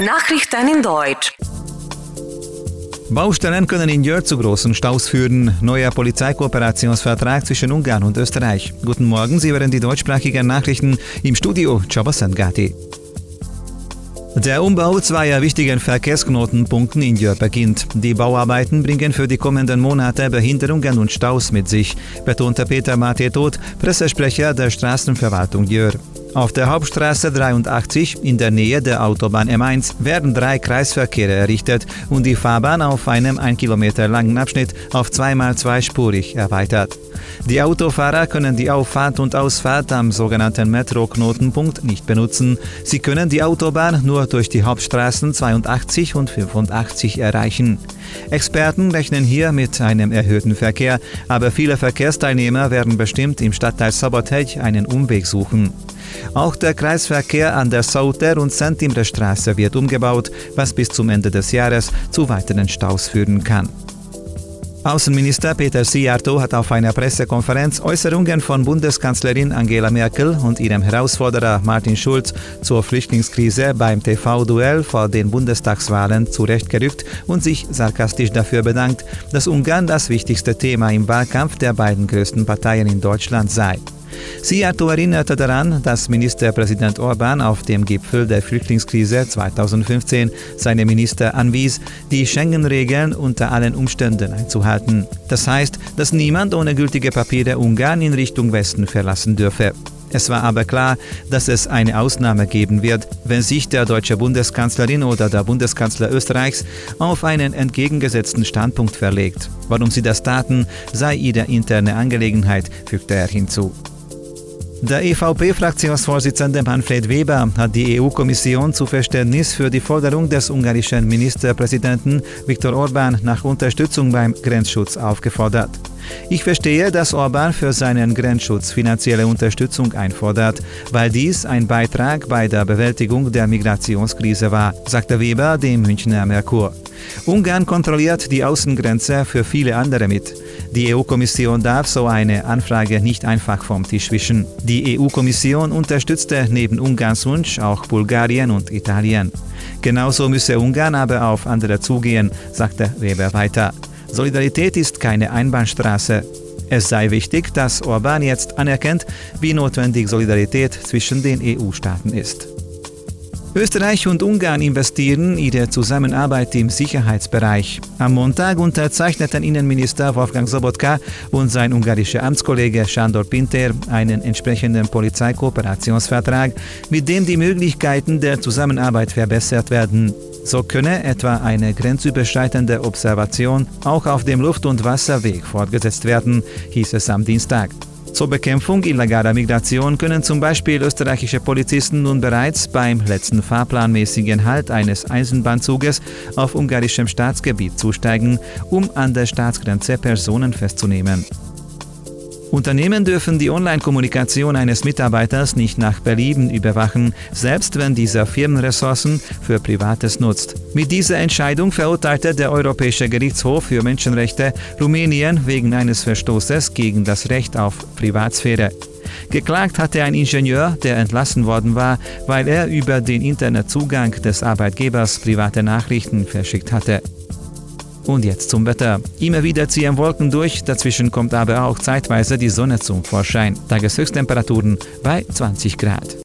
Nachrichten in Deutsch. Baustellen können in Jörg zu großen Staus führen. Neuer Polizeikooperationsvertrag zwischen Ungarn und Österreich. Guten Morgen, Sie hören die deutschsprachigen Nachrichten im Studio Csaba. Der Umbau zweier wichtigen Verkehrsknotenpunkten in Jör beginnt. Die Bauarbeiten bringen für die kommenden Monate Behinderungen und Staus mit sich, betonte Peter Matetot, Pressesprecher der Straßenverwaltung Jör. Auf der Hauptstraße 83 in der Nähe der Autobahn M1 werden drei Kreisverkehre errichtet und die Fahrbahn auf einem 1 Kilometer langen Abschnitt auf zweimal zweispurig erweitert. Die Autofahrer können die Auffahrt und Ausfahrt am sogenannten Metro-Knotenpunkt nicht benutzen. Sie können die Autobahn nur durch die Hauptstraßen 82 und 85 erreichen. Experten rechnen hier mit einem erhöhten Verkehr, aber viele Verkehrsteilnehmer werden bestimmt im Stadtteil Sabotej einen Umweg suchen. Auch der Kreisverkehr an der Sauter- und Straße wird umgebaut, was bis zum Ende des Jahres zu weiteren Staus führen kann. Außenminister Peter Szijjártó hat auf einer Pressekonferenz Äußerungen von Bundeskanzlerin Angela Merkel und ihrem Herausforderer Martin Schulz zur Flüchtlingskrise beim TV-Duell vor den Bundestagswahlen zurechtgerückt und sich sarkastisch dafür bedankt, dass Ungarn das wichtigste Thema im Wahlkampf der beiden größten Parteien in Deutschland sei. Seattle erinnerte daran, dass Ministerpräsident Orban auf dem Gipfel der Flüchtlingskrise 2015 seine Minister anwies, die Schengen-Regeln unter allen Umständen einzuhalten. Das heißt, dass niemand ohne gültige Papiere Ungarn in Richtung Westen verlassen dürfe. Es war aber klar, dass es eine Ausnahme geben wird, wenn sich der deutsche Bundeskanzlerin oder der Bundeskanzler Österreichs auf einen entgegengesetzten Standpunkt verlegt. Warum sie das taten, sei ihre interne Angelegenheit, fügte er hinzu. Der EVP-Fraktionsvorsitzende Manfred Weber hat die EU-Kommission zu Verständnis für die Forderung des ungarischen Ministerpräsidenten Viktor Orban nach Unterstützung beim Grenzschutz aufgefordert. Ich verstehe, dass Orban für seinen Grenzschutz finanzielle Unterstützung einfordert, weil dies ein Beitrag bei der Bewältigung der Migrationskrise war, sagte Weber dem Münchner Merkur. Ungarn kontrolliert die Außengrenze für viele andere mit. Die EU-Kommission darf so eine Anfrage nicht einfach vom Tisch wischen. Die EU-Kommission unterstützte neben Ungarns Wunsch auch Bulgarien und Italien. Genauso müsse Ungarn aber auf andere zugehen, sagte Weber weiter. Solidarität ist keine Einbahnstraße. Es sei wichtig, dass Orban jetzt anerkennt, wie notwendig Solidarität zwischen den EU-Staaten ist. Österreich und Ungarn investieren ihre Zusammenarbeit im Sicherheitsbereich. Am Montag unterzeichneten Innenminister Wolfgang Sobotka und sein ungarischer Amtskollege Sándor Pinter einen entsprechenden Polizeikooperationsvertrag, mit dem die Möglichkeiten der Zusammenarbeit verbessert werden. So könne etwa eine grenzüberschreitende Observation auch auf dem Luft- und Wasserweg fortgesetzt werden, hieß es am Dienstag. Zur Bekämpfung illegaler Migration können zum Beispiel österreichische Polizisten nun bereits beim letzten fahrplanmäßigen Halt eines Eisenbahnzuges auf ungarischem Staatsgebiet zusteigen, um an der Staatsgrenze Personen festzunehmen. Unternehmen dürfen die Online-Kommunikation eines Mitarbeiters nicht nach Belieben überwachen, selbst wenn dieser Firmenressourcen für Privates nutzt. Mit dieser Entscheidung verurteilte der Europäische Gerichtshof für Menschenrechte Rumänien wegen eines Verstoßes gegen das Recht auf Privatsphäre. Geklagt hatte ein Ingenieur, der entlassen worden war, weil er über den Internetzugang des Arbeitgebers private Nachrichten verschickt hatte. Und jetzt zum Wetter. Immer wieder ziehen Wolken durch, dazwischen kommt aber auch zeitweise die Sonne zum Vorschein. Tageshöchsttemperaturen bei 20 Grad.